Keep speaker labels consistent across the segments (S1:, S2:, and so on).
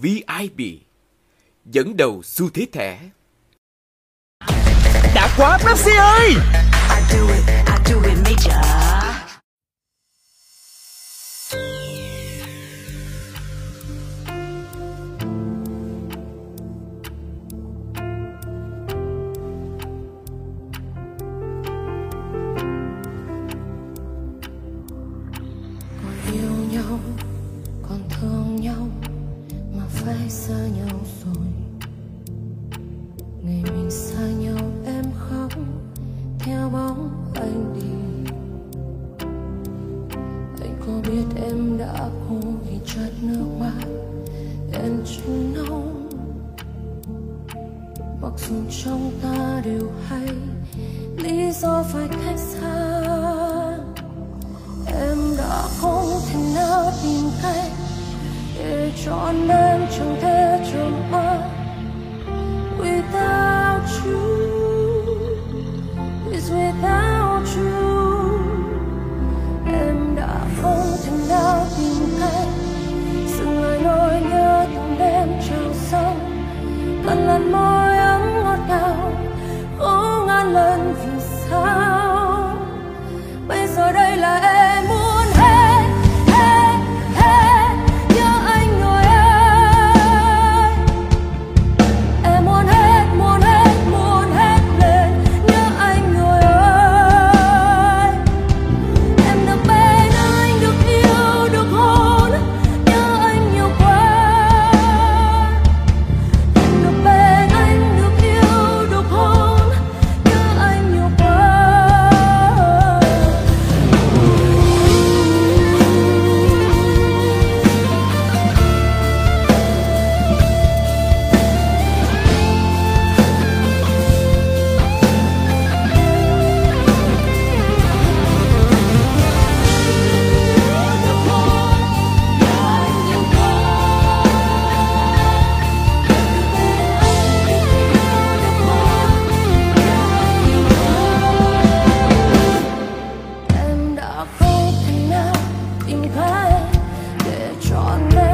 S1: VIP dẫn đầu xu thế thẻ. Đã quá Pepsi ơi!
S2: còn yêu nhau, còn thương nhau phải xa nhau rồi. Ngày mình xa nhau, em khóc theo bóng anh đi. Anh có biết em đã cố vì chát nước mắt em chưa nóng? Mặc dù trong ta đều hay, lý do phải cách xa. Em đã không thể nào tìm cách để cho nơi 品牌，别装嫩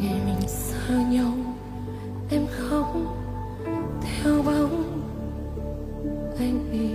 S2: ngày mình xa nhau em khóc theo bóng anh đi